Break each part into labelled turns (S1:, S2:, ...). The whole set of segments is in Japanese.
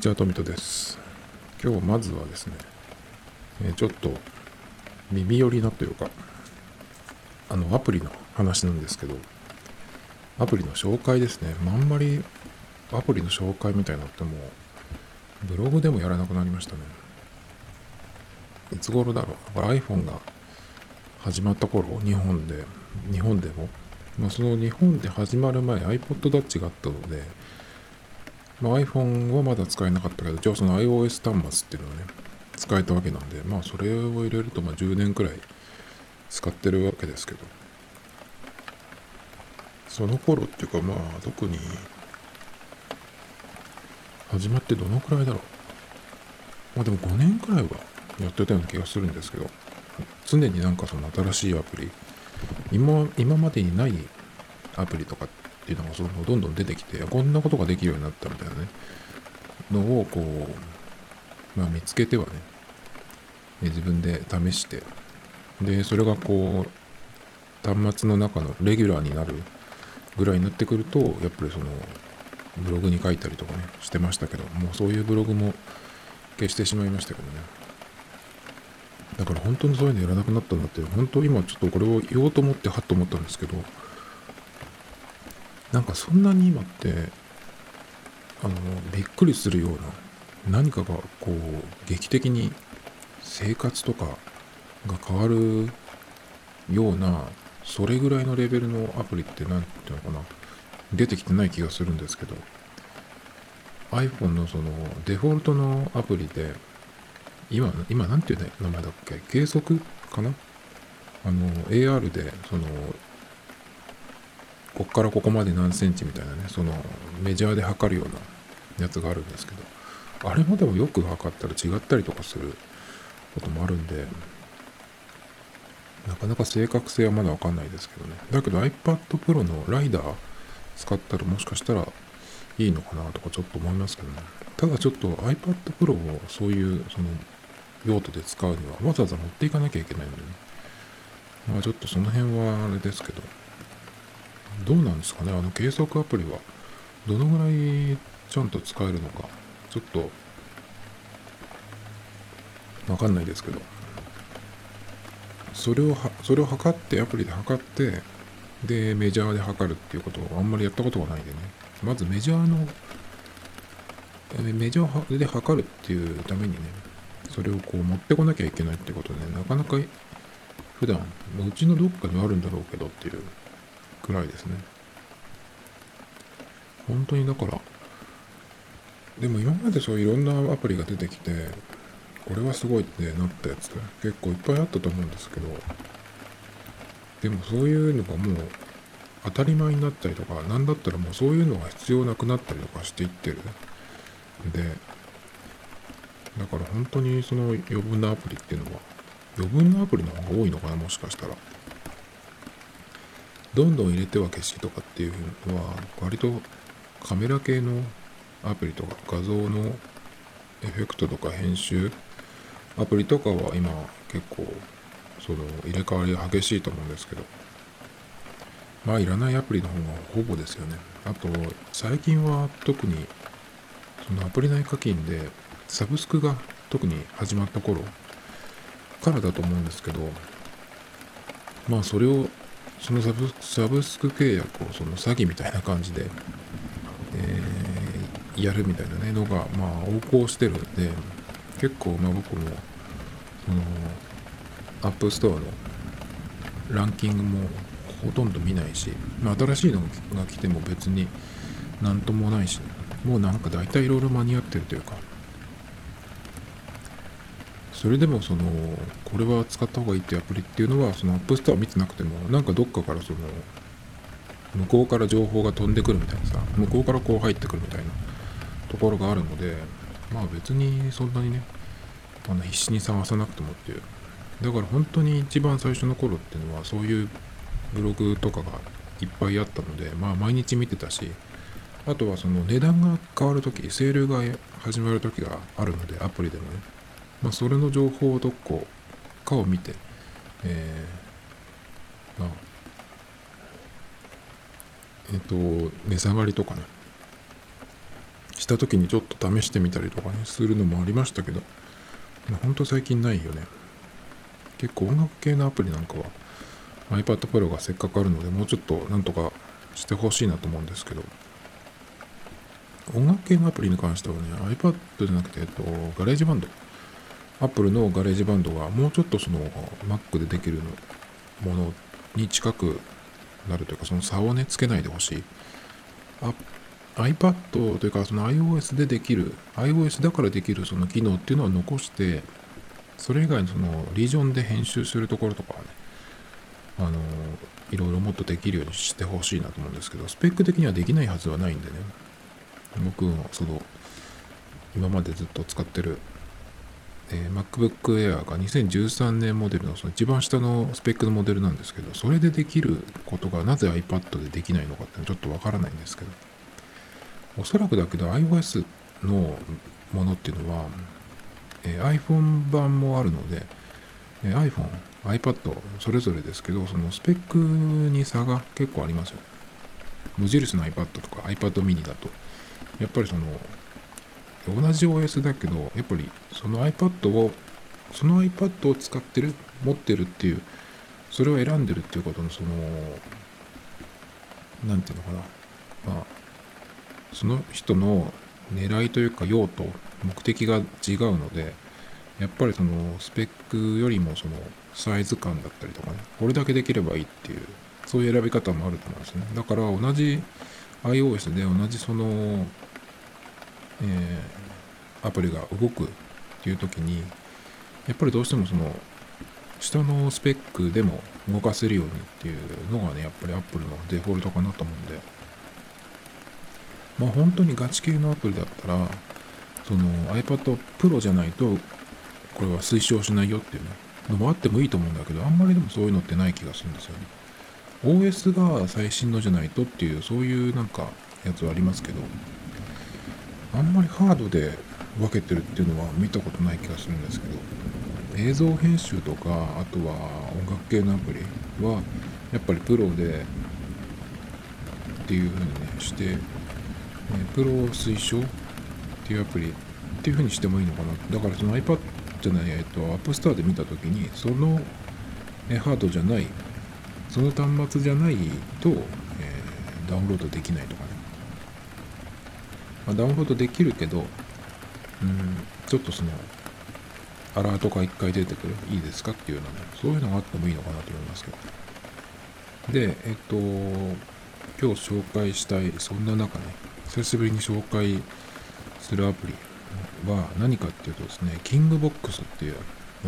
S1: にちは、トミトです。今日まずはですね、えちょっと耳寄りなというか、あの、アプリの話なんですけど、アプリの紹介ですね。あんまりアプリの紹介みたいなのってもう、ブログでもやらなくなりましたね。いつ頃だろう。iPhone が始まった頃、日本で、日本でも、まあ、その日本で始まる前、iPod Touch があったので、iPhone はまだ使えなかったけど、一応その iOS 端末っていうのはね、使えたわけなんで、まあそれを入れるとまあ10年くらい使ってるわけですけど、その頃っていうかまあ特に始まってどのくらいだろう。まあでも5年くらいはやってたような気がするんですけど、常になんかその新しいアプリ、今今までにないアプリとかていうのがそのどんどん出てきて、こんなことができるようになったみたいなね、のをこう、まあ見つけてはね、自分で試して、で、それがこう、端末の中のレギュラーになるぐらいになってくると、やっぱりその、ブログに書いたりとかね、してましたけど、もうそういうブログも消してしまいましたけどね。だから本当にそういうのやらなくなったんだって、本当今ちょっとこれを言おうと思ってはっと思ったんですけど、なんかそんなに今って、あの、びっくりするような、何かがこう、劇的に生活とかが変わるような、それぐらいのレベルのアプリって何ていうのかな、出てきてない気がするんですけど、iPhone のそのデフォルトのアプリで、今、今なんていう名前だっけ？計測かな？あの、AR で、その、こっからここまで何センチみたいなね、そのメジャーで測るようなやつがあるんですけど、あれもでもよく測ったら違ったりとかすることもあるんで、なかなか正確性はまだわかんないですけどね。だけど iPad Pro のライダー使ったらもしかしたらいいのかなとかちょっと思いますけどね。ただちょっと iPad Pro をそういうその用途で使うにはわざわざ持っていかなきゃいけないのでね。まあちょっとその辺はあれですけど、どうなんですかね、あの計測アプリは。どのぐらいちゃんと使えるのか、ちょっとわかんないですけど、それをは、それを測って、アプリで測って、で、メジャーで測るっていうことをあんまりやったことがないんでね、まずメジャーの、メジャーで測るっていうためにね、それをこう持ってこなきゃいけないってことで、なかなか普段、うちのどっかにあるんだろうけどっていうくらいですね。本当にだから、でも今までそういろんなアプリが出てきて、これはすごいってなったやつ結構いっぱいあったと思うんですけど、でもそういうのがもう当たり前になったりとか、なんだったらもうそういうのが必要なくなったりとかしていってる。で、だから本当にその余分なアプリっていうのは、余分なアプリの方が多いのかな、もしかしたら。どんどん入れては消しとかっていうのは、割とカメラ系のアプリとか画像のエフェクトとか編集アプリとかは今結構その入れ替わりが激しいと思うんですけど。まあいらないアプリの方がほぼですよね。あと最近は特にそのアプリ内課金でサブスクが特に始まった頃からだと思うんですけどまあそれをそのサブサブスク契約をその詐欺みたいな感じで、えーやるみたいなねのがまあ横行してるんで結構まあ僕もその App Store のランキングもほとんど見ないし、まあ、新しいのが来ても別になんともないし、もうなんか大体いろいろ間に合ってるというかそれでもそのこれは使った方がいいっていうアプリっていうのはその App Store 見てなくてもなんかどっかからその向こうから情報が飛んでくるみたいなさ向こうからこう入ってくるみたいなところがあるのでまあ別にそんなにねあの必死に探さなくてもっていう。だから本当に一番最初の頃っていうのはそういうブログとかがいっぱいあったのでまあ毎日見てたしあとはその値段が変わるときセールが始まるときがあるのでアプリでもね。まあそれの情報をどこかを見てえー、まあえっ、と値下がりとかねした時にちょっと試してみたりとかねするのもありましたけどほんと最近ないよね。結構音楽系のアプリなんかは iPad Pro がせっかくあるのでもうちょっとなんとかしてほしいなと思うんですけど音楽系のアプリに関してはね iPad じゃなくて、えっと、 GarageBand。Apple の GarageBand がもうちょっとその Mac でできるものに近くなるというかその差をねつけないでほしい。iPad というかその iOS でできる iOS だからできるその機能っていうのは残してそれ以外のそのリージョンで編集するところとかはねあのいろいろもっとできるようにしてほしいなと思うんですけどスペック的にはできないはずはないんでね。僕のその今までずっと使ってる、えー、MacBook Air が2013年モデルのその一番下のスペックのモデルなんですけどそれでできることがなぜ iPad でできないのかってちょっとわからないんですけどおそらくだけど iOS のものっていうのは、えー、iPhone 版もあるので、えー、iPhone、iPad それぞれですけど、そのスペックに差が結構ありますよ。無印の iPad とか iPad mini だと、やっぱりその、同じ OS だけど、やっぱりその iPad を、その iPad を使ってる、持ってるっていう、それを選んでるっていうことの、その、なんていうのかな。まあ、その人の狙いというか用途目的が違うのでやっぱりそのスペックよりもそのサイズ感だったりとかねこれだけできればいいっていうそういう選び方もあると思うんですねだから同じ iOS で同じその、えー、アプリが動くっていう時にやっぱりどうしてもその下のスペックでも動かせるようにっていうのがねやっぱり Apple のデフォルトかなと思うんでまあ本当にガチ系のアプリだったら、その iPad Pro じゃないと、これは推奨しないよっていうね、のもあってもいいと思うんだけど、あんまりでもそういうのってない気がするんですよね。OS が最新のじゃないとっていう、そういうなんかやつはありますけど、あんまりハードで分けてるっていうのは見たことない気がするんですけど、映像編集とか、あとは音楽系のアプリは、やっぱりプロでっていう風にね、してプロ推奨っていうアプリっていう風にしてもいいのかな。だからその iPad じゃない、えっと、App Store で見た時にそのハードじゃないその端末じゃないと、えー、ダウンロードできないとか、まあ、ダウンロードできるけどうんちょっとそのアラートが1回出てくるいいですかっていうようなねそういうのがあってもいいのかなと思いますけどでえっと今日紹介したいそんな中ね久しぶりに紹介するアプリは何かっていうとですね、 Kingbox っていう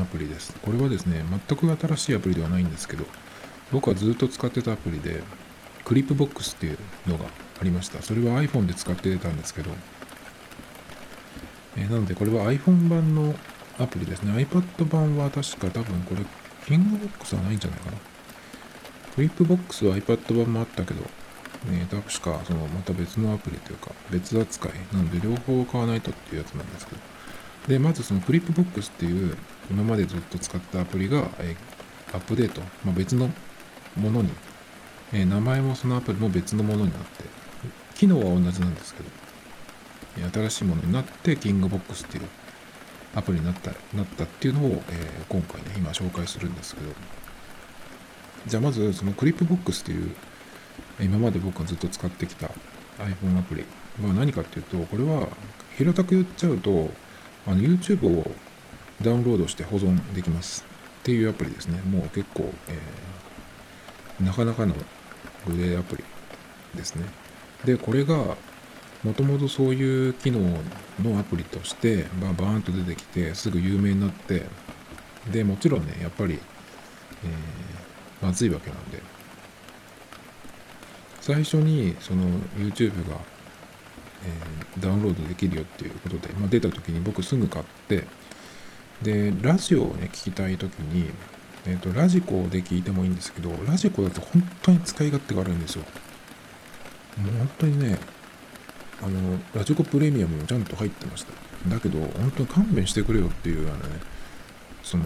S1: アプリです。これはですね、全く新しいアプリではないんですけど、僕はずっと使ってたアプリで、 Clipbox っていうのがありました。それは iPhone で使ってたんですけど、えー、なのでこれは iPhone 版のアプリですね。iPad 版は確か多分これ、 Kingbox はないんじゃないかな。 Clipbox は iPad 版もあったけど、えー、確かそのまた別のアプリというか別扱いなので両方買わないとっていうやつなんですけどでまずその Clipbox っていう今までずっと使ったアプリが、え、アップデート、まあ、別のものに、え、名前もそのアプリも別のものになって機能は同じなんですけど新しいものになって Kingbox っていうアプリになったなったっていうのを、えー、今回ね今紹介するんですけどじゃあまずその Clipbox っていう今まで僕がずっと使ってきた iPhone アプリは何かっていうと、これは平たく言っちゃうと、あの YouTube をダウンロードして保存できますっていうアプリですね。もう結構、えー、なかなかのグレーアプリですね。で、これがもともとそういう機能のアプリとして、バーンと出てきて、すぐ有名になって、で、もちろんね、やっぱり、えー、まずいわけなんで、最初にその YouTube が、えー、ダウンロードできるよっていうことで、まあ、出た時に僕すぐ買ってでラジオをね聞きたい時に、えーと、ラジコで聞いてもいいんですけどラジコだと本当に使い勝手が悪いんですよ。本当にねあのラジコプレミアムもちゃんと入ってました。だけど本当に勘弁してくれよっていうようなねその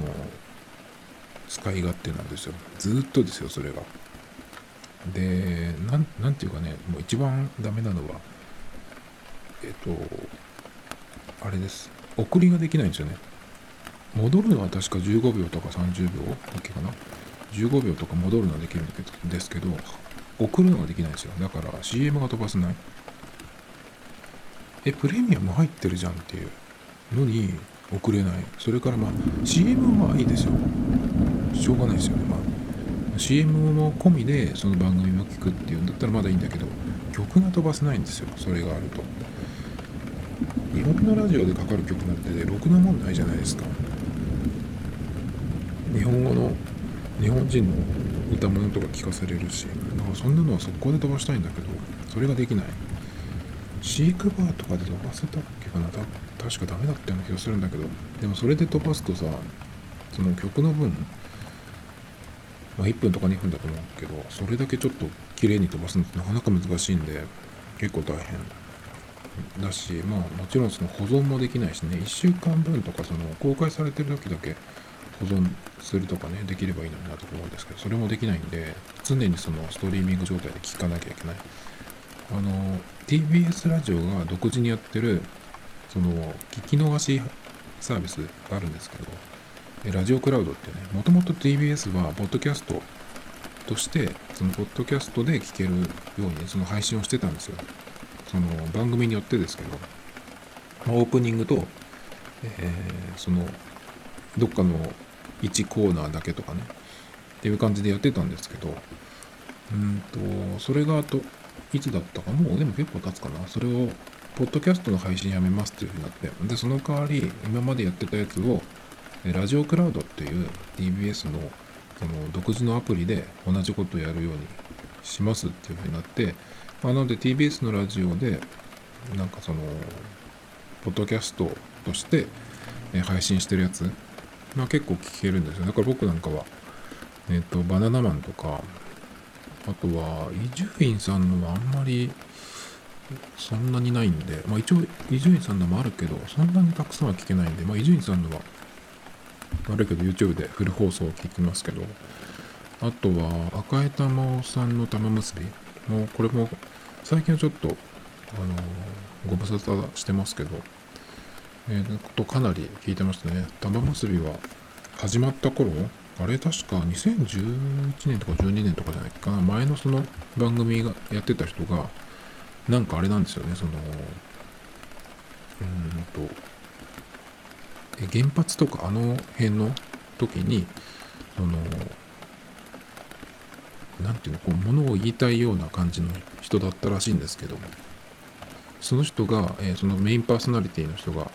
S1: 使い勝手なんですよ。ずっとですよそれが。でなんなんていうかねもう一番ダメなのはえっとあれです。送りができないんですよね。戻るのは確か15秒とか30秒だっけかな？15秒とか戻るのはできるんですけど送るのができないんですよ。だから CM が飛ばせない。えプレミアム入ってるじゃんっていうのに送れない。それからまあ CM はいいですよ。しょうがないですよね。まあ CM も込みでその番組も聞くっていうんだったらまだいいんだけど曲が飛ばせないんですよ。それがあると。日本のラジオでかかる曲なんて、ね、ろくなもんないじゃないですか。日本語の日本人の歌物とか聞かされるし。だからそんなのは速攻で飛ばしたいんだけどそれができない。シークバーとかで飛ばせたっけかな？確かダメだったような気がするんだけど。でもそれで飛ばすとさその曲の分まあ1分とか2分だと思うけどそれだけちょっと綺麗に飛ばすのってなかなか難しいんで結構大変。だしまあもちろんその保存もできないしね。1週間分とかその公開されてる時だけ保存するとかねできればいいのになと思うんですけどそれもできないんで常にそのストリーミング状態で聞かなきゃいけない。あの TBS ラジオが独自にやってるその聞き逃しサービスがあるんですけどラジオクラウドってねもともと TBS はポッドキャストとしてそのポッドキャストで聞けるように、その配信をしてたんですよ。その番組によってですけど、オープニングと、えー、そのどっかの1コーナーだけとかね。っていう感じでやってたんですけど。うんとそれがあといつだったか？もうでも結構経つかな。それをポッドキャストの配信やめますっていうふうになって。でその代わり今までやってたやつをラジオクラウドっていう TBS のその独自のアプリで同じことをやるようにしますっていうふうになって。まあ、なので TBS のラジオでなんかそのポッドキャストとして配信してるやつ、ま、結構聞けるんですよ。だから僕なんかはえっ、ー、とバナナマンとかあとは伊集院さんのはあんまりそんなにないんで、まあ一応伊集院さんのもあるけど、そんなにたくさんは聞けないんで、まあ伊集院さんのはあるけど YouTube でフル放送を聞きますけど、あとは赤江玉さんの玉結びもうこれも最近はちょっと、あのご無沙汰してますけど、えー、とかなり聞いてましたね。玉結びは始まった頃、あれ？確か2011年とか12年とかじゃないかな。前のその番組がやってた人が、なんかあれなんですよね、その、うんと、原発とかあの辺の時に、その、何ていうの？こう物を言いたいような感じの人だったらしいんですけども。その人が、えー、そのメインパーソナリティの人が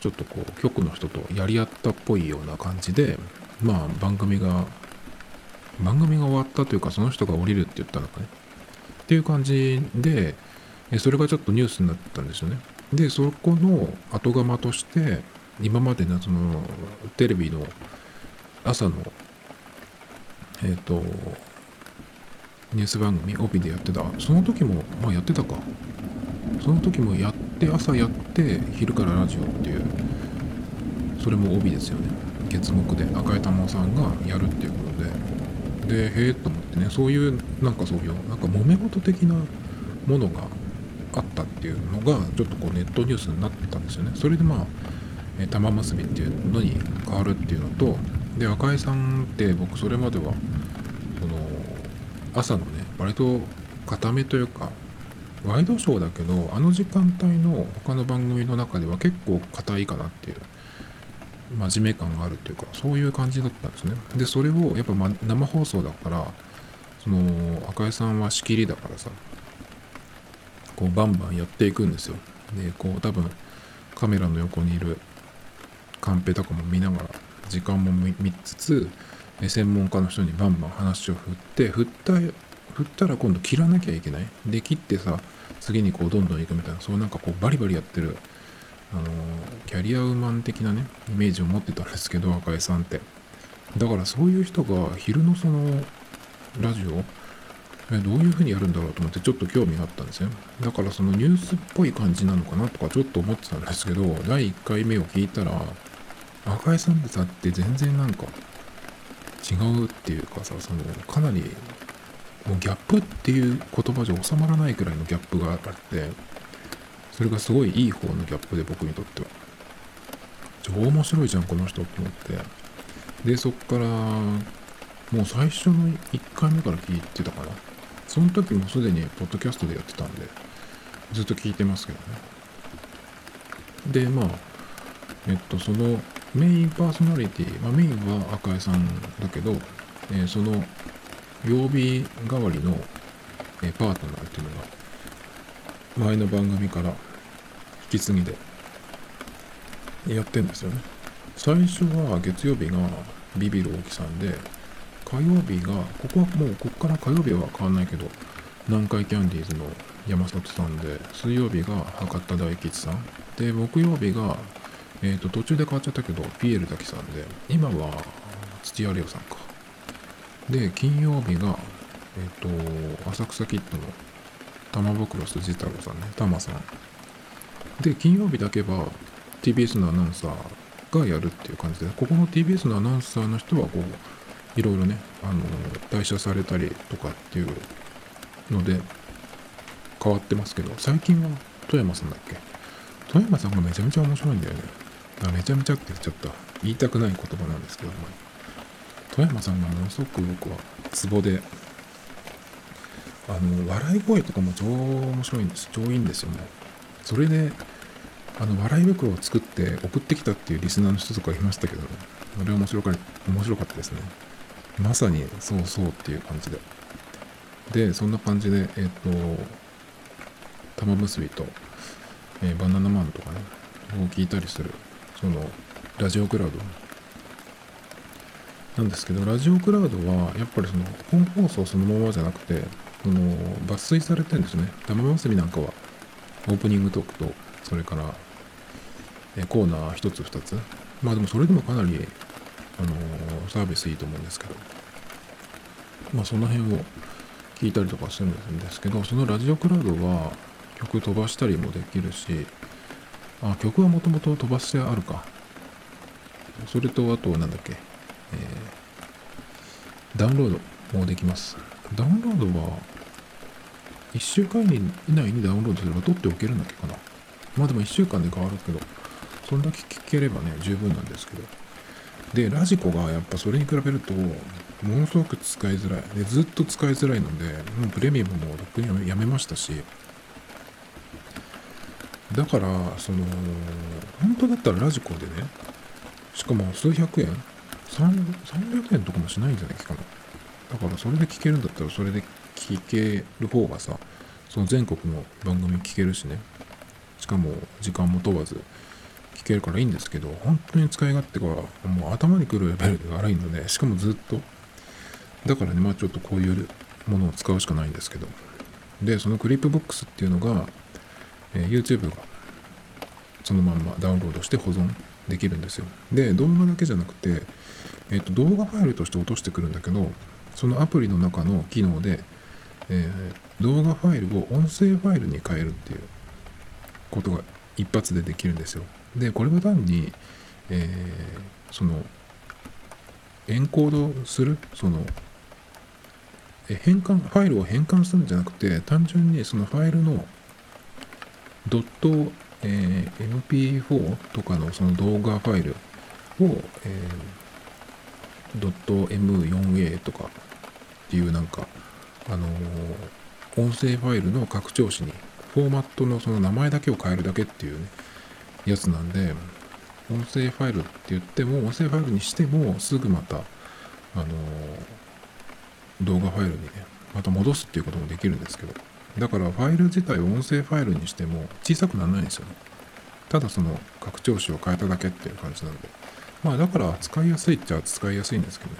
S1: ちょっとこう局の人とやり合ったっぽいような感じでまあ番組が番組が終わったというかその人が降りるって言ったのかね。っていう感じでそれがちょっとニュースになったんですよね。でそこの後釜として今までのそのテレビの朝のえっ、ー、とニュース番組帯でやってた。その時もまあやってたか。その時もやって朝やって昼からラジオっていうそれも帯ですよね。月木で赤井玉緒さんがやるっていうことで。でへえと思ってねそういうなんかそういうなんか揉め事的なものがあったっていうのがちょっとこうネットニュースになってたんですよね。それでまあ玉結びっていうのに変わるっていうのとで赤井さんって僕それまではその朝のね割と固めというかワイドショーだけどあの時間帯の他の番組の中では結構硬いかなっていう真面目感があるっていうかそういう感じだったんですね。でそれをやっぱ、ま、生放送だからその赤井さんは仕切りだからさこうバンバンやっていくんですよ。でこう多分カメラの横にいるカンペとかも見ながら時間も見つつ専門家の人にバンバン話を振って振った振ったら今度切らなきゃいけない？で切ってさ次にこうどんどんいくみたいなそうなんかこうバリバリやってるあのキャリアウーマン的なねイメージを持ってたんですけど赤井さんって。だからそういう人が昼のそのラジオ？えどういう風にやるんだろうと思ってちょっと興味があったんですねだからそのニュースっぽい感じなのかなとかちょっと思ってたんですけど第1回目を聞いたら赤井さんってさって全然なんか違うっていうかさそのかなりもうギャップっていう言葉じゃ収まらないくらいのギャップがあってそれがすごいいい方のギャップで僕にとっては。超面白いじゃんこの人って思って。でそっからもう最初の1回目から聞いてたかな。その時もすでにポッドキャストでやってたんでずっと聞いてますけどね。でまあえっとそのメインパーソナリティ、まあ、メインは赤江さんだけど、えー、その曜日代わりの、え、パートナーっていうのが前の番組から引き継ぎでやってんですよね最初は月曜日がビビる大木さんで火曜日がここはもうここから火曜日は変わんないけど南海キャンディーズの山里さんで水曜日が博多大吉さんで木曜日がえっ、ー、と、途中で変わっちゃったけど、ピエール滝さんで、今は土屋レオさんか。で、金曜日が、えっ、ー、と、浅草キッドの玉袋筋太郎さんね、玉さん。で、金曜日だけは TBS のアナウンサーがやるっていう感じで、ここの TBS のアナウンサーの人は、こう、いろいろね、あの、退社されたりとかっていうので、変わってますけど、最近は富山さんだっけ？富山さんがめちゃめちゃ面白いんだよね。めちゃめちゃって言っちゃった。言いたくない言葉なんですけども、富山さんがものすごく僕はツボで、あの、笑い声とかも超面白いんです。超いいんですよね。それで、あの、笑い袋を作って送ってきたっていうリスナーの人とかいましたけど、あれ面白か面白かったですね。まさにそうそうっていう感じで。で、そんな感じで、えっ、ー、と、玉結びと、えー、バナナマンとかね、を聞いたりするそのラジオクラウドなんですけどラジオクラウドはやっぱりその本放送そのままじゃなくてその抜粋されてるんですね。玉結びなんかは。オープニングトークとそれからえコーナー1つ2つ。まあでもそれでもかなりあのー、サービスいいと思うんですけど。まあその辺を聞いたりとかするんですけどそのラジオクラウドは曲飛ばしたりもできるしあ、曲はもともと飛ばしてあるか。それと、あと、なんだっけ、えー、ダウンロードもできます。ダウンロードは、1週間以内にダウンロードすれば取っておけるんだっけかな。まあでも1週間で変わるけど、そんだけ聞ければね、十分なんですけど。で、ラジコがやっぱそれに比べると、ものすごく使いづらい。で、ずっと使いづらいので、もうプレミアムもとっくにやめましたし、だからその本当だったらラジコでねしかも数百円300円とかもしないんじゃないかなだからそれで聞けるんだったらそれで聞ける方がさその全国の番組聞けるしね。しかも時間も問わず聞けるからいいんですけど本当に使い勝手がもう頭にくるレベルで悪いのでしかもずっと。だからねまあちょっとこういうものを使うしかないんですけど。でそのクリップボックスっていうのがえ YouTube がそのまんまダウンロードして保存できるんですよ。で、動画だけじゃなくて、えっと、動画ファイルとして落としてくるんだけど、そのアプリの中の機能で、えー、動画ファイルを音声ファイルに変えるっていうことが一発でできるんですよ。で、これは単に、えー、その、エンコードする、その、変換、ファイルを変換するんじゃなくて、単純にそのファイルのドット、えー、MP4 とかのその動画ファイルを、えー、M4A とかっていうなんか、あのー、音声ファイルの拡張子にフォーマットのその名前だけを変えるだけっていう、ね、やつなんで、音声ファイルって言っても、音声ファイルにしてもすぐまた、あのー、動画ファイルにね、また戻すっていうこともできるんですけど、だからファイル自体を音声ファイルにしても小さくならないんですよね。ただその拡張子を変えただけっていう感じなんで。まあだから使いやすいっちゃ使いやすいんですけどね。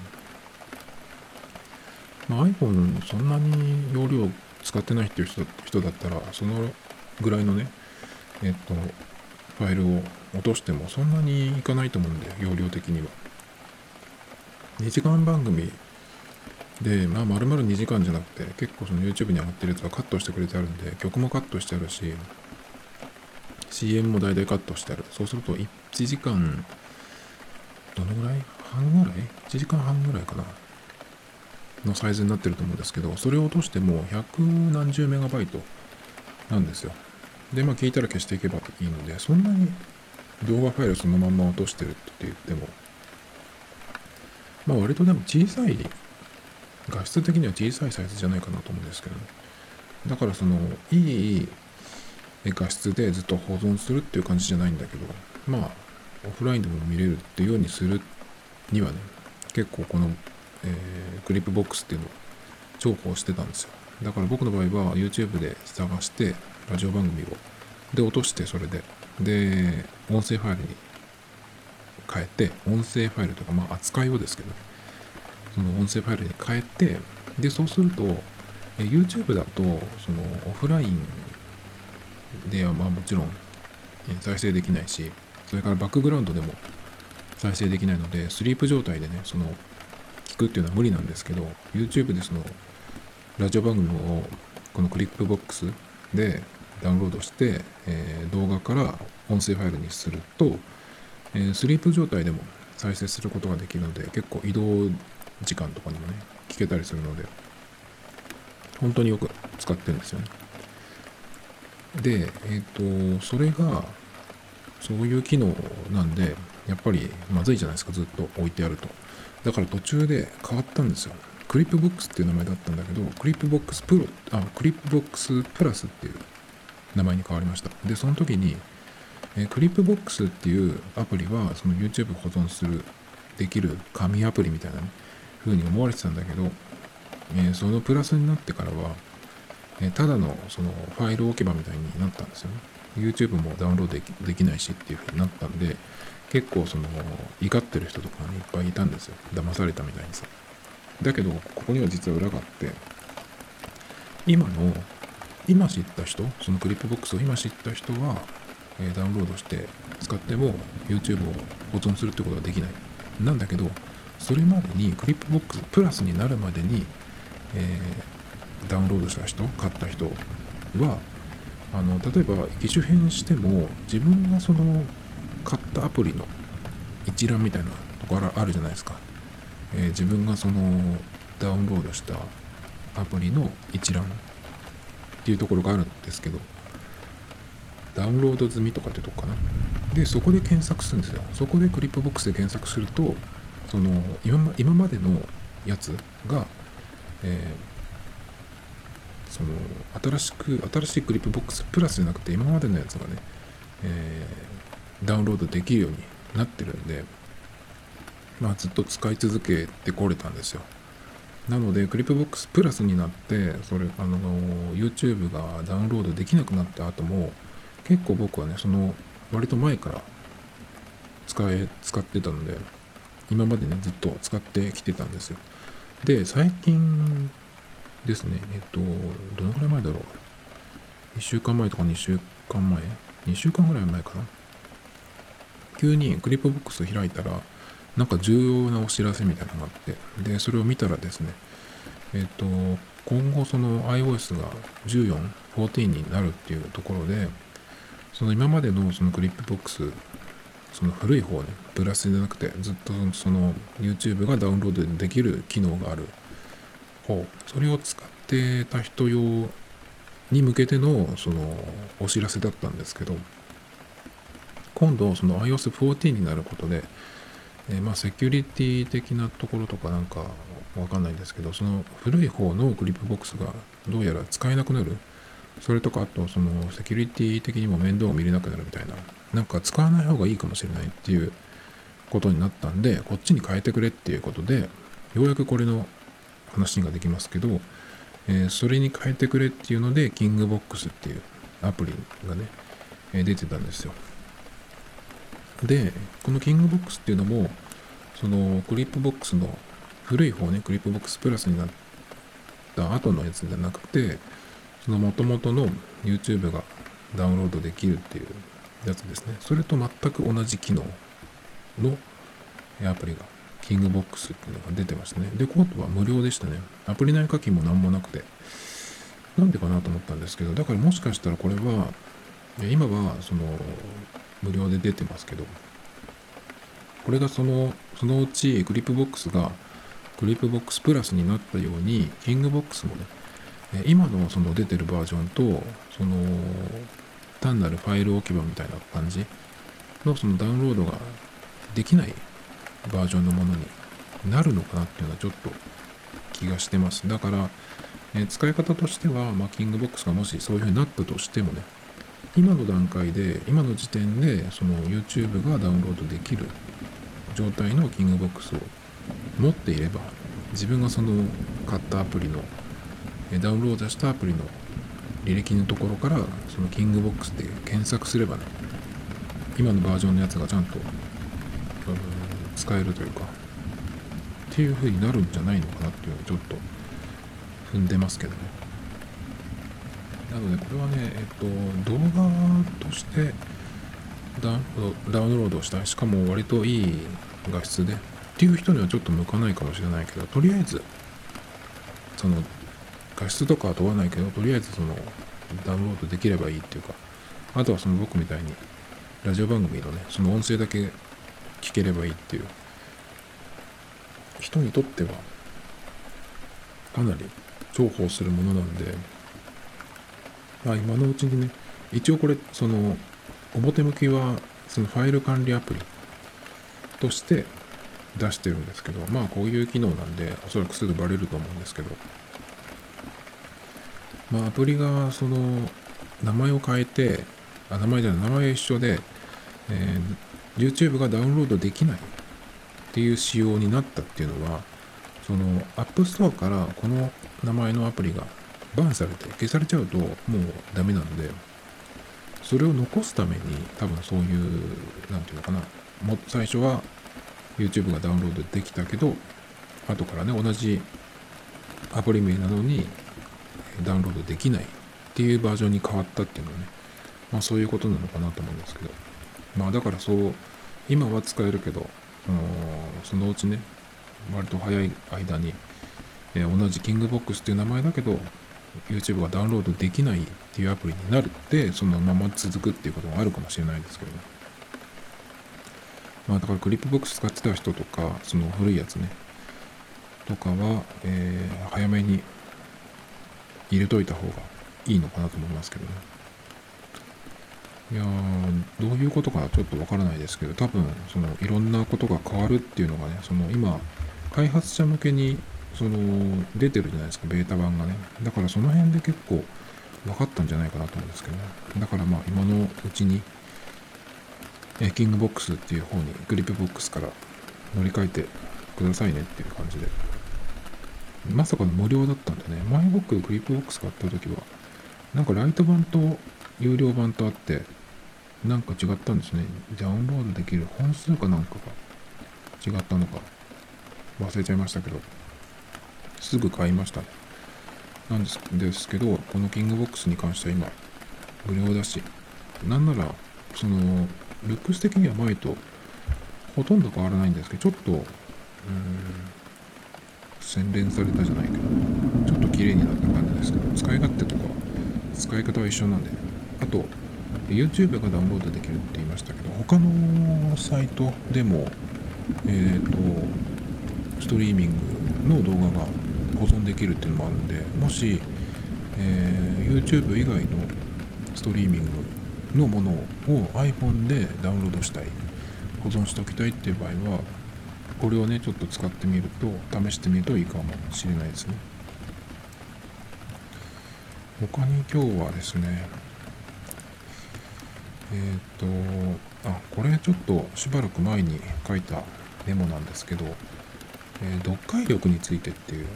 S1: まあ、iPhone そんなに容量使ってないっていう人だったら、そのぐらいのね、えっと、ファイルを落としてもそんなにいかないと思うんで、容量的には。2時間番組で、まあ、丸々2時間じゃなくて、結構その YouTube に上がってるやつはカットしてくれてあるんで、曲もカットしてあるし、CM も大体カットしてある。そうすると、1時間、どのぐらい？半ぐらい ?1 時間半ぐらいかな？のサイズになってると思うんですけど、それを落としても百何十メガバイトなんですよ。で、まあ聞いたら消していけばいいので、そんなに動画ファイルそのまんま落としてるって言っても、まあ割とでも小さい、画質的には小さいサイズじゃないかなと思うんですけど、ね、だからその、いい画質でずっと保存するっていう感じじゃないんだけど、まあ、オフラインでも見れるっていうようにするにはね、結構この、えー、 Clipbox っていうのを重宝してたんですよ。だから僕の場合は YouTube で探して、ラジオ番組を、で落としてそれで、で、音声ファイルに変えて、音声ファイルとか、まあ扱いをですけど、ねその音声ファイルに変えて、で、そうすると、え YouTube だと、そのオフラインではまあもちろん再生できないし、それからバックグラウンドでも再生できないので、スリープ状態でね、その、聞くっていうのは無理なんですけど、YouTube でその、ラジオ番組をこのクリップボックスでダウンロードして、えー、動画から音声ファイルにすると、えー、スリープ状態でも再生することができるので、結構移動時間とかにもね、聞けたりするので、本当によく使ってるんですよね。で、えっ、ー、と、それが、そういう機能なんで、やっぱりまずいじゃないですか、ずっと置いてあると。だから途中で変わったんですよ。クリップボックスっていう名前だったんだけど、クリップボックスプロ、あ、クリップボックスプラスっていう名前に変わりました。で、その時に、え、クリップボックスっていうアプリは、その YouTube 保存する、できる神アプリみたいな、ね、風に思われてたんだけど、えー、そのプラスになってからは、え、ただのそのファイル置き場みたいになったんですよね。YouTube もダウンロードできないしっていう風になったんで、結構その怒ってる人とか、ね、いっぱいいたんですよ。騙されたみたいにさ。だけど、ここには実は裏があって、今の、今知った人、そのクリップボックスを今知った人は、え、ダウンロードして使っても YouTube を保存するってことができない。なんだけど、それまでにクリップボックスプラスになるまでに、えー、ダウンロードした人、買った人は、あの例えば機種変しても自分がその買ったアプリの一覧みたいなところあるじゃないですか、えー、自分がそのダウンロードしたアプリの一覧。っていうところがあるんですけどダウンロード済みとかってとこかな。でそこで検索するんですよ。そこでクリップボックスで検索するとその今今までのやつが、えーその新しく新しいクリップボックスプラスじゃなくて今までのやつがね、えー、ダウンロードできるようになってるんでまあずっと使い続けてこれたんですよ。なのでクリップボックスプラスになってそれあの YouTube がダウンロードできなくなった後も結構僕はねその割と前から使え使ってたので今までねずっと使ってきてたんですよ。で最近ですね。えっと、どのくらい前だろう？1週間前とか2週間前 ?2 週間ぐらい前かな？急にクリップボックス開いたら、なんか重要なお知らせみたいなのがあって、で、それを見たらですね、えっと、今後その iOS が14、14になるっていうところで、その今までのそのクリップボックス、その古い方ね、プラスじゃなくて、ずっとその YouTube がダウンロードできる機能がある方それを使ってた人用に向けてのそのお知らせだったんですけど今度その iOS14 になることで、え、まあセキュリティ的なところとかなんかわかんないんですけどその古い方のクリップボックスがどうやら使えなくなる。それとかあとそのセキュリティ的にも面倒を見れなくなるみたいな。なんか使わない方がいいかもしれないっていうことになったんでこっちに変えてくれっていうことでようやくこれの話ができますけど、え、それに変えてくれっていうので、キングボックスっていうアプリがね、え、出てたんですよ。で、このキングボックスっていうのも、そのクリップボックスの古い方ね、クリップボックスプラスになった後のやつじゃなくて、その元々の YouTube がダウンロードできるっていうやつですね。それと全く同じ機能のアプリがキングボックスっていうのが出てましたね。で、こっちは無料でしたね。アプリ内課金も何もなくて。なんでかなと思ったんですけど、だからもしかしたらこれは、今はその無料で出てますけど、これがその、そのうちクリップボックスがクリップボックスプラスになったように、キングボックスもね、今のその出てるバージョンと、その単なるファイル置き場みたいな感じのそのダウンロードができないバージョンのものになるのかなっていうのはちょっと気がしてます。だから、え、使い方としては、まあ、キングボックスがもしそういう風になったとしてもね、今の段階で、今の時点で、その YouTube がダウンロードできる状態のキングボックスを持っていれば、自分がその買ったアプリの、ダウンロードしたアプリの履歴のところから、そのキングボックスで検索すればね、今のバージョンのやつがちゃんと、使えるというか、っていう風になるんじゃないのかなっていうのをちょっと踏んでますけどね。なのでこれはね、えっと、動画としてダウンロードしたい。しかも割といい画質で。っていう人にはちょっと向かないかもしれないけど、とりあえず、その、画質とかは問わないけど、とりあえずその、ダウンロードできればいいっていうか、あとはその僕みたいに、ラジオ番組のね、その音声だけ聞ければいいっていう。人にとってはかなり重宝するものなんで、まあ、今のうちにね一応これその表向きはそのファイル管理アプリとして出してるんですけどまあこういう機能なんでおそらくすぐバレると思うんですけど。まあアプリがその名前を変えてあ名前じゃない名前一緒で、えー、YouTube がダウンロードできないっていう仕様になったっていうのはその App Store からこの名前のアプリがバンされて消されちゃうともうダメなんでそれを残すために多分そういう何て言うのかなも最初は YouTube がダウンロードできたけど後からね同じアプリ名なのにダウンロードできないっていうバージョンに変わったっていうのはねまあそういうことなのかなと思うんですけど。まあだからそう今は使えるけどそのうちね割と早い間に、えー、同じキングボックスっていう名前だけど YouTube がダウンロードできないっていうアプリになるってそのまま続くっていうことがあるかもしれないですけどね。まあだからクリップボックス使ってた人とかその古いやつねとかは、えー、早めに入れといた方がいいのかなと思いますけどね。いやどういうことかちょっとわからないですけど多分そのいろんなことが変わるっていうのがねその今開発者向けにその出てるじゃないですかベータ版がね。だからその辺で結構分かったんじゃないかなと思うんですけどね。だからまあ今のうちにえキングボックスっていう方にグリップボックスから乗り換えてくださいねっていう感じで。まさかの無料だったんでね。前僕グリップボックス買った時はなんかライト版と有料版とあってなんか違ったんですね。ダウンロードできる本数かなんかが。違ったのか。忘れちゃいましたけど、すぐ買いました。なんですですけど、このキングボックスに関しては今、無料だし、なんなら、その、ルックス的には前とほとんど変わらないんですけど、ちょっと、うん、洗練されたじゃないけど、ちょっと綺麗になった感じですけど、使い勝手とか、使い方は一緒なんで、あと、YouTube がダウンロードできるって言いましたけど他のサイトでもえっ、ー、とストリーミングの動画が保存できるっていうのもあるんでもし、えー、YouTube 以外のストリーミングのものを iPhone でダウンロードしたい保存しておきたいっていう場合はこれをねちょっと使ってみると試してみるといいかもしれないですね。他に今日はですねえっ、と、あ、これちょっとしばらく前に書いたメモなんですけど、えー、読解力についてっていう、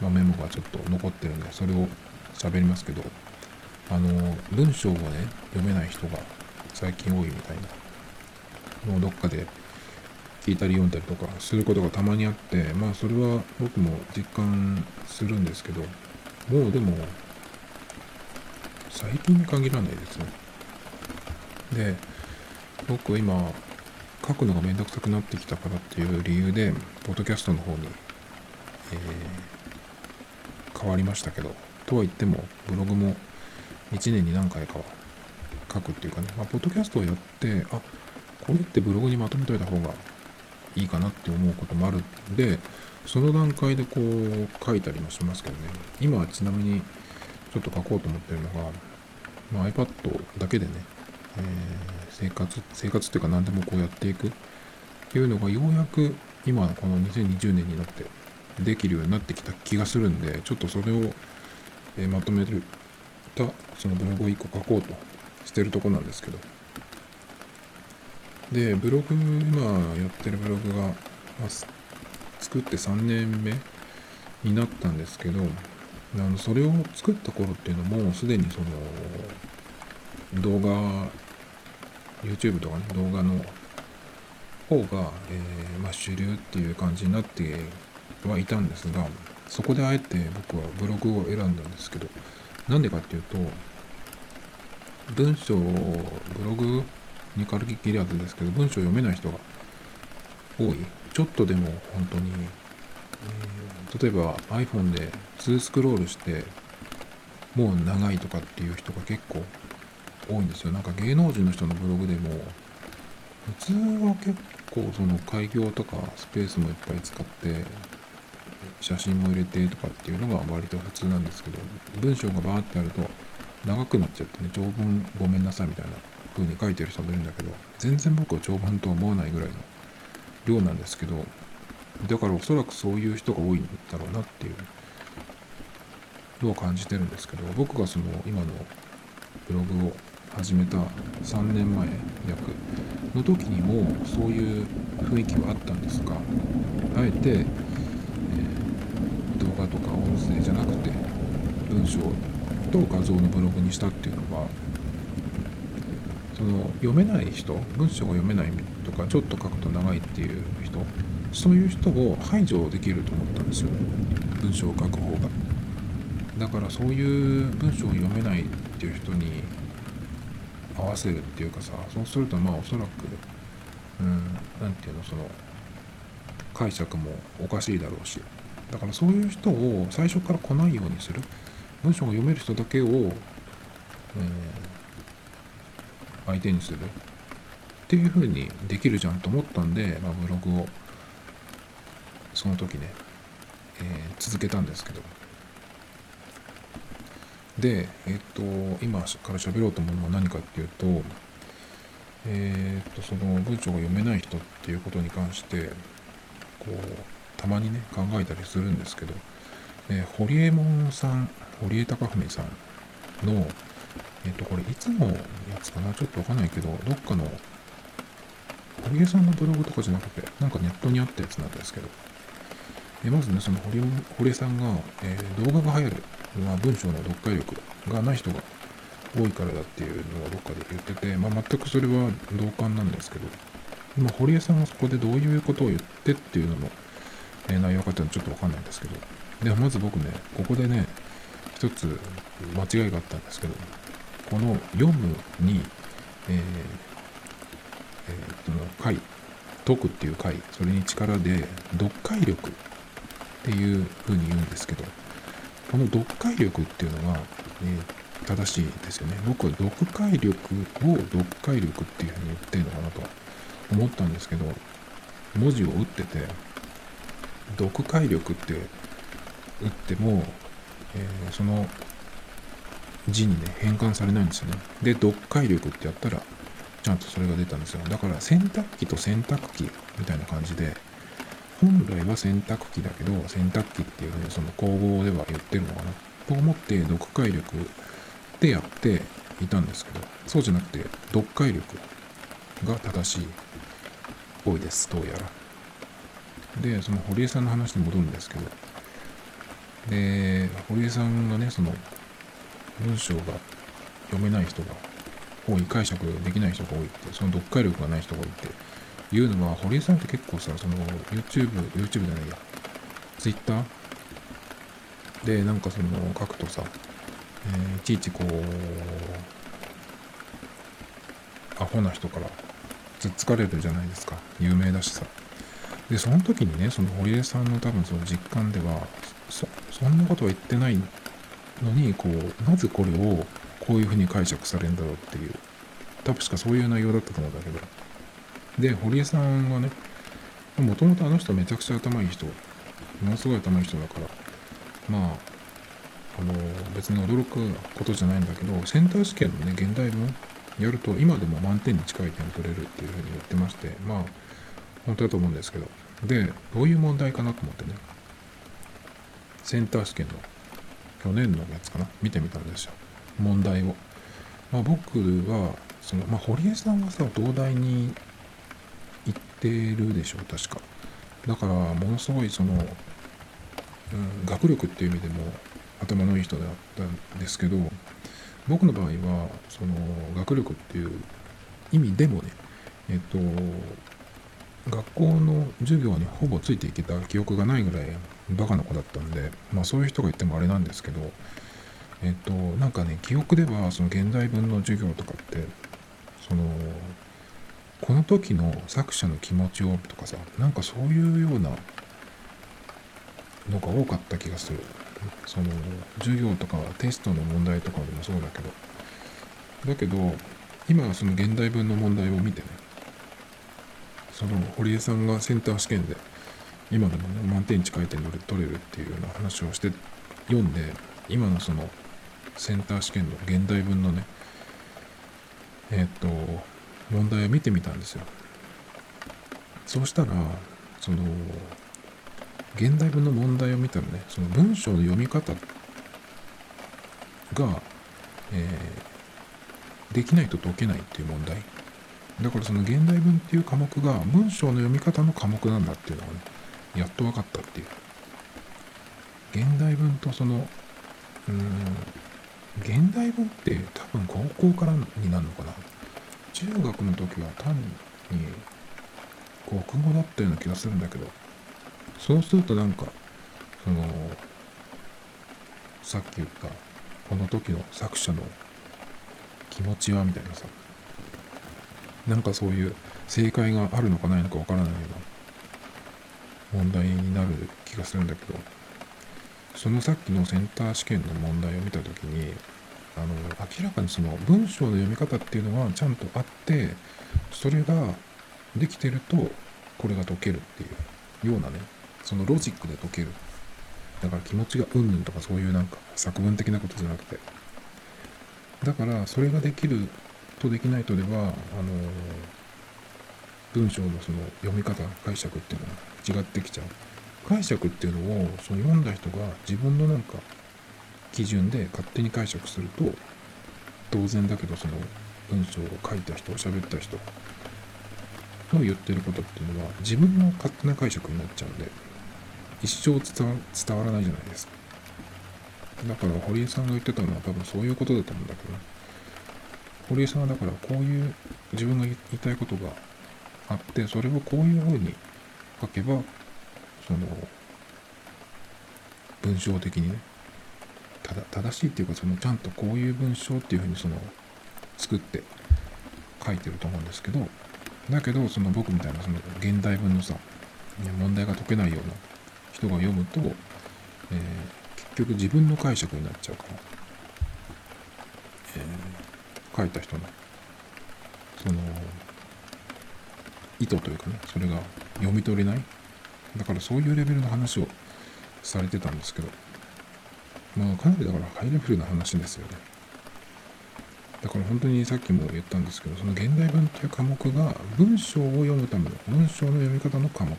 S1: まあ、メモがちょっと残ってるんで、それを喋りますけど、あの、文章をね、読めない人が最近多いみたいなのをどっかで聞いたり読んだりとかすることがたまにあって、まあそれは僕も実感するんですけど、もうでも、最近に限らないですね。で僕今書くのがめんどくさくなってきたからっていう理由でポッドキャストの方に、えー、変わりましたけどとは言ってもブログも1年に何回かは書くっていうかね、まあ、ポッドキャストをやってあこれってブログにまとめといた方がいいかなって思うこともあるんでその段階でこう書いたりもしますけどね。今はちなみにちょっと書こうと思ってるのがまあ、iPad だけでね、え、生活、生活っていうか何でもこうやっていくっていうのがようやく今この2020年になってできるようになってきた気がするんで、ちょっとそれを、え、まとめるたそのブログを1個書こうとしてるとこなんですけど。で、ブログ、今やってるブログが、まあ、作って3年目になったんですけど、あのそれを作った頃っていうのも、すでにその動画、YouTube とかね、動画の方が、えー、まあ、主流っていう感じになってはいたんですが、そこであえて僕はブログを選んだんですけど、なんでかっていうと、文章を、ブログに軽き切りずですけど、文章を読めない人が多い。ちょっとでも本当に、えー、例えば iPhone で2スクロールして、もう長いとかっていう人が結構多いんですよ。なんか芸能人の人のブログでも、普通は結構その開業とかスペースもいっぱい使って、写真も入れてとかっていうのが割と普通なんですけど、文章がバーってあると長くなっちゃってね、長文ごめんなさいみたいな風に書いてる人もいるんだけど、全然僕は長文とは思わないぐらいの量なんですけど、だからおそらくそういう人が多いんだろうなっていうのを感じてるんですけど、僕がその今のブログを始めた3年前約の時にもそういう雰囲気はあったんですが、あえて、えー、動画とか音声じゃなくて文章と画像のブログにしたっていうのはその読めない人文章が読めないとかちょっと書くと長いっていう人そういう人を排除できると思ったんですよ。文章を書く方が。だからそういう文章を読めないっていう人に合わせるっていうかさそうするとまあおそらくうん何て言うのその解釈もおかしいだろうしだからそういう人を最初から来ないようにする。文章が読める人だけを、えー、相手にする。っていう風にできるじゃんと思ったんで、まあ、ブログをその時ね、えー、続けたんですけど。でえっ、と今から喋ろうと思うのは何かっていうとえっ、とその文章が読めない人っていうことに関してこうたまにね考えたりするんですけど、えー、堀江門さん堀江貴文さんの、えっ、と、これいつのやつかなちょっとわかんないけど、どっかの、堀江さんのブログとかじゃなくて、なんかネットにあったやつなんですけど、えまずね、その堀堀江さんが、えー、動画が流行る、まあ、文章の読解力がない人が多いからだっていうのをどっかで言ってて、まあ、全くそれは同感なんですけど、今、堀江さんがそこでどういうことを言ってっていうのの、えー、内容かっていうのはちょっとわかんないんですけど、ではまず僕ね、ここでね、一つ間違いがあったんですけど、この読むに、えー、えー、その解、解くっていう解、それに力で読解力っていう風に言うんですけど、この読解力っていうのが、え、正しいですよね。僕は読解力を読解力っていう風に言ってるのかなと思ったんですけど、文字を打ってて、読解力って打っても、えー、その字にね、変換されないんですよね。で、読解力ってやったら、ちゃんとそれが出たんですよ。だから洗濯機と洗濯機みたいな感じで、本来は洗濯機だけど、洗濯機っていうふうにその口語では言ってるのかなと思って読解力でやっていたんですけど、そうじゃなくて読解力が正しい多いです、どうやら。で、その堀江さんの話に戻るんですけど、で、堀江さんがね、その、文章が読めない人が多い、解釈できない人が多いって、その読解力がない人が多いっていうのは、堀江さんって結構さ、その、YouTube、YouTube じゃないや、Twitter でなんかその、書くとさ、えー、いちいちこう、アホな人からつっつかれるじゃないですか。有名だしさ。で、その時にね、その堀江さんの多分その実感では、そそんなことは言ってないのにこうなぜこれをこういうふうに解釈されるんだろうっていう多分しかそういう内容だったと思うんだけどで堀江さんはねもともとあの人めちゃくちゃ頭いい人ものすごい頭いい人だからまああの別に驚くことじゃないんだけどセンター試験のね現代文やると今でも満点に近い点取れるっていうふうに言ってましてまあ本当だと思うんですけどでどういう問題かなと思ってねセンター試験の去年のやつかな見てみたんですよ。問題を、まあ、僕はその、まあ、堀江さんはさ東大にてるでしょ確か。だからものすごいその、うん、学力っていう意味でも頭のいい人だったんですけど僕の場合はその学力っていう意味でもねえっと学校の授業にほぼついていけた記憶がないぐらいバカな子だったんでまあそういう人が言ってもあれなんですけどえっとなんかね記憶ではその現代文の授業とかってそのこの時の作者の気持ちをとかさなんかそういうようなのが多かった気がする。その授業とかテストの問題とかでもそうだけど。だけど今はその現代文の問題を見てねその堀江さんがセンター試験で今でもね満点近い点で取れるっていうような話をして読んで今のそのセンター試験の現代文のねえっ、と問題を見てみたんですよ。そうしたらその現代文の問題を見たらねその文章の読み方が、えー、できないと解けないっていう問題。だからその現代文っていう科目が文章の読み方の科目なんだっていうのがねやっと分かったっていう。現代文とそのうん現代文って多分高校からになるのかな。中学の時は単に国語だったような気がするんだけどそうするとなんかそのさっき言ったこの時の作者の気持ちはみたいなさなんかそういう正解があるのかないのかわからないような問題になる気がするんだけどそのさっきのセンター試験の問題を見た時にあの明らかにその文章の読み方っていうのはちゃんとあってそれができてるとこれが解けるっていうようなねそのロジックで解ける。だから気持ちがうんぬんとかそういうなんか作文的なことじゃなくて。だからそれができるとできないとではあの文章のその読み方解釈っていうのが違ってきちゃう。解釈っていうのをその読んだ人が自分のなんか基準で勝手に解釈すると当然だけどその文章を書いた人喋った人の言ってることっていうのは自分の勝手な解釈になっちゃうんで一生伝わらないじゃないですか。だから堀江さんが言ってたのは多分そういうことだと思うんだけど堀江さんはだからこういう自分が言いたいことがあってそれをこういうふうに書けばその文章的にね正しいっていうかそのちゃんとこういう文章っていうふうにその作って書いてると思うんですけどだけどその僕みたいなその現代文のさ問題が解けないような人が読むと、えー、結局自分の解釈になっちゃうから、えー、書いた人のその意図というかねそれが読み取れない。だからそういうレベルの話をされてたんですけどまあかなりだからハイレベルな話ですよね。だから本当にさっきも言ったんですけどその現代文という科目が文章を読むための文章の読み方の科目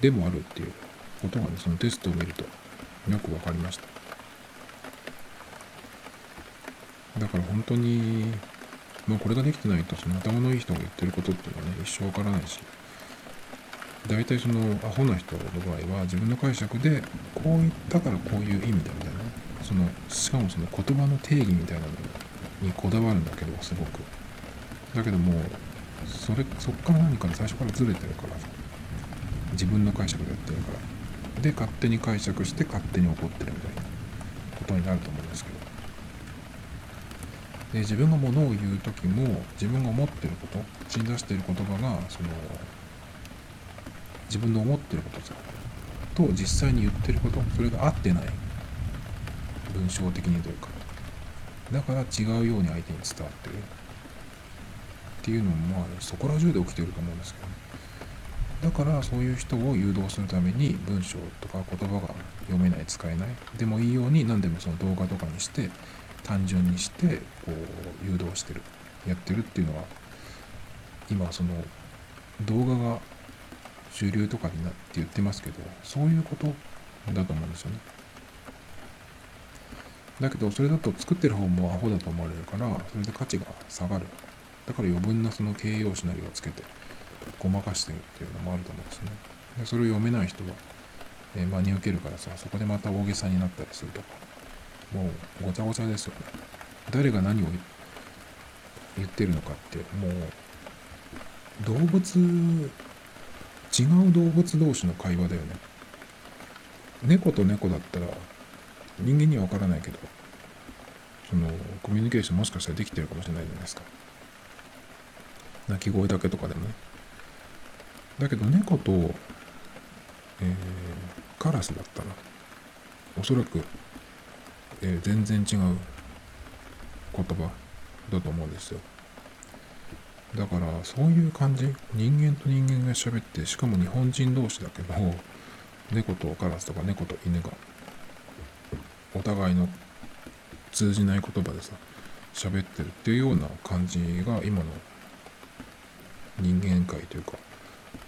S1: でもあるっていうことがねそのテストを見るとよく分かりました。だから本当にまあこれができてないとその頭のいい人が言ってることっていうのはね一生わからないし大体そのアホな人の場合は自分の解釈でこう言ったからこういう意味だみたいな。そのしかもその言葉の定義みたいなのにこだわるんだけどすごく。だけどもそれそっから何か最初からずれてるから自分の解釈でやってるから。で勝手に解釈して勝手に怒ってるみたいな。ことになると思うんですけど。で自分がものを言う時も自分が思ってること口に出している言葉がその自分の思ってることと実際に言ってることそれが合ってない。文章的にというか。だから違うように相手に伝わってる。っていうのもまあそこら中で起きてると思うんですけどね。だからそういう人を誘導するために文章とか言葉が読めない使えない。でもいいように何でもその動画とかにして単純にしてこう誘導してる。やってるっていうのは今その動画が主流とかになって言ってますけどそういうことだと思うんですよね。だけどそれだと作ってる方もアホだと思われるからそれで価値が下がる。だから余分なその形容詞なりをつけてごまかしてるっていうのもあると思うんですね。でそれを読めない人は、えー、真に受けるからさそこでまた大げさになったりするとかもうごちゃごちゃですよね。誰が何を言ってるのかってもう動物違う動物同士の会話だよね。猫と猫だったら人間には分からないけどそのコミュニケーションもしかしたらできてるかもしれないじゃないですか。鳴き声だけとかでもね。だけど猫と、えー、カラスだったらおそらく、えー、全然違う言葉だと思うんですよ。だからそういう感じ？人間と人間が喋ってしかも日本人同士だけど猫とカラスとか猫と犬がお互いの通じない言葉でさ喋ってるっていうような感じが今の人間界というか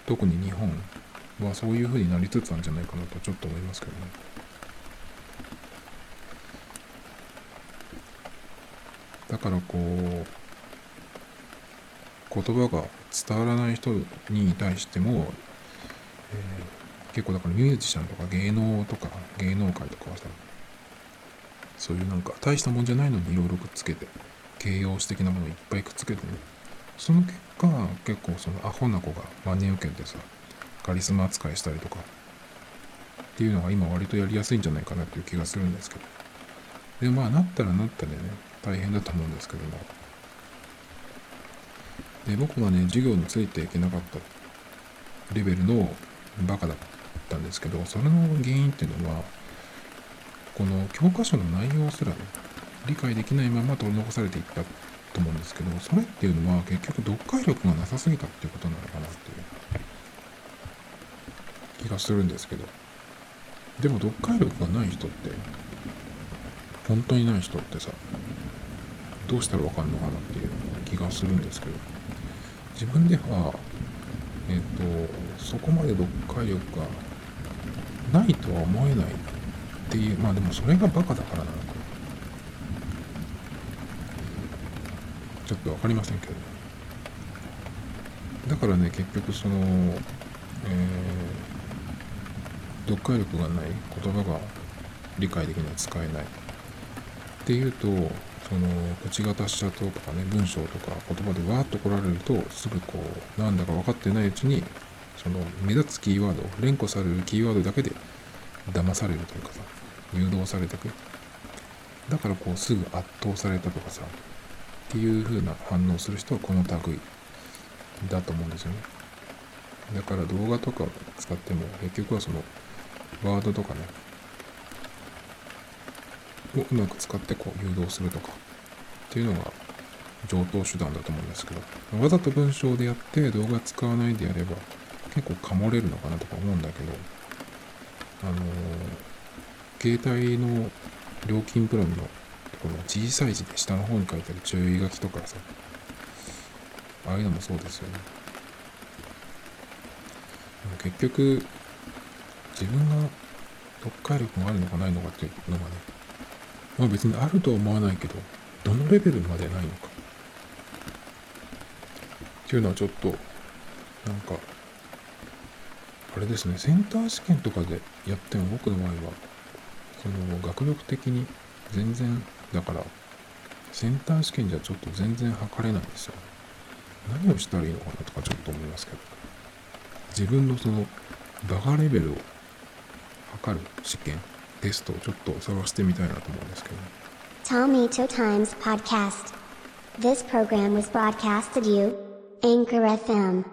S1: 特に日本はそういう風になりつつあるんじゃないかなとちょっと思いますけどね。だからこう言葉が伝わらない人に対しても、えー、結構だからミュージシャンとか芸能とか芸能界とかはさそういうなんか大したもんじゃないのにいろいろくっつけて形容詞的なものをいっぱいくっつけてねその結果結構そのアホな子が真似受けてさカリスマ扱いしたりとかっていうのが今割とやりやすいんじゃないかなっていう気がするんですけど。でまあなったらなったでね大変だと思うんですけども。で僕がね授業についていけなかったレベルのバカだったんですけどそれの原因っていうのはこの教科書の内容すらね理解できないまま取り残されていったと思うんですけどそれっていうのは結局読解力がなさすぎたっていうことなのかなっていう気がするんですけど。でも読解力がない人って本当にない人ってさどうしたらわかんのかなっていう気がするんですけど。自分ではえっ、ー、とそこまで読解力がないとは思えないっていうまあでもそれがバカだからなのか。ちょっと分かりませんけど。だからね結局その、えー、読解力がない言葉が理解できない使えないっていうとその口が達者とかね文章とか言葉でわーっと来られるとすぐこうなんだか分かってないうちにその目立つキーワード連呼されるキーワードだけで騙されるというかさ誘導されてく。だからこうすぐ圧倒されたとかさっていう風な反応する人はこの類だと思うんですよね。だから動画とかを使っても結局はそのワードとかねをうまく使ってこう誘導するとかっていうのが上等手段だと思うんですけどわざと文章でやって動画使わないでやれば結構かもれるのかなとか思うんだけどあのー、携帯の料金プランのところ小さい字で下の方に書いてある注意書きとかさああいうのもそうですよね。結局自分が読解力があるのかないのかっていうのがねまあ別にあるとは思わないけど、どのレベルまでないのか。っていうのはちょっと、なんか、あれですね、センター試験とかでやっても僕の場合は、その学力的に全然、だから、センター試験じゃちょっと全然測れないんですよ。何をしたらいいのかなとかちょっと思いますけど。自分のその、バカレベルを測る試験テストをちょっと探してみたいなと思うんですけど。Tomito Times Podcast This program was broadcasted you Anchor FM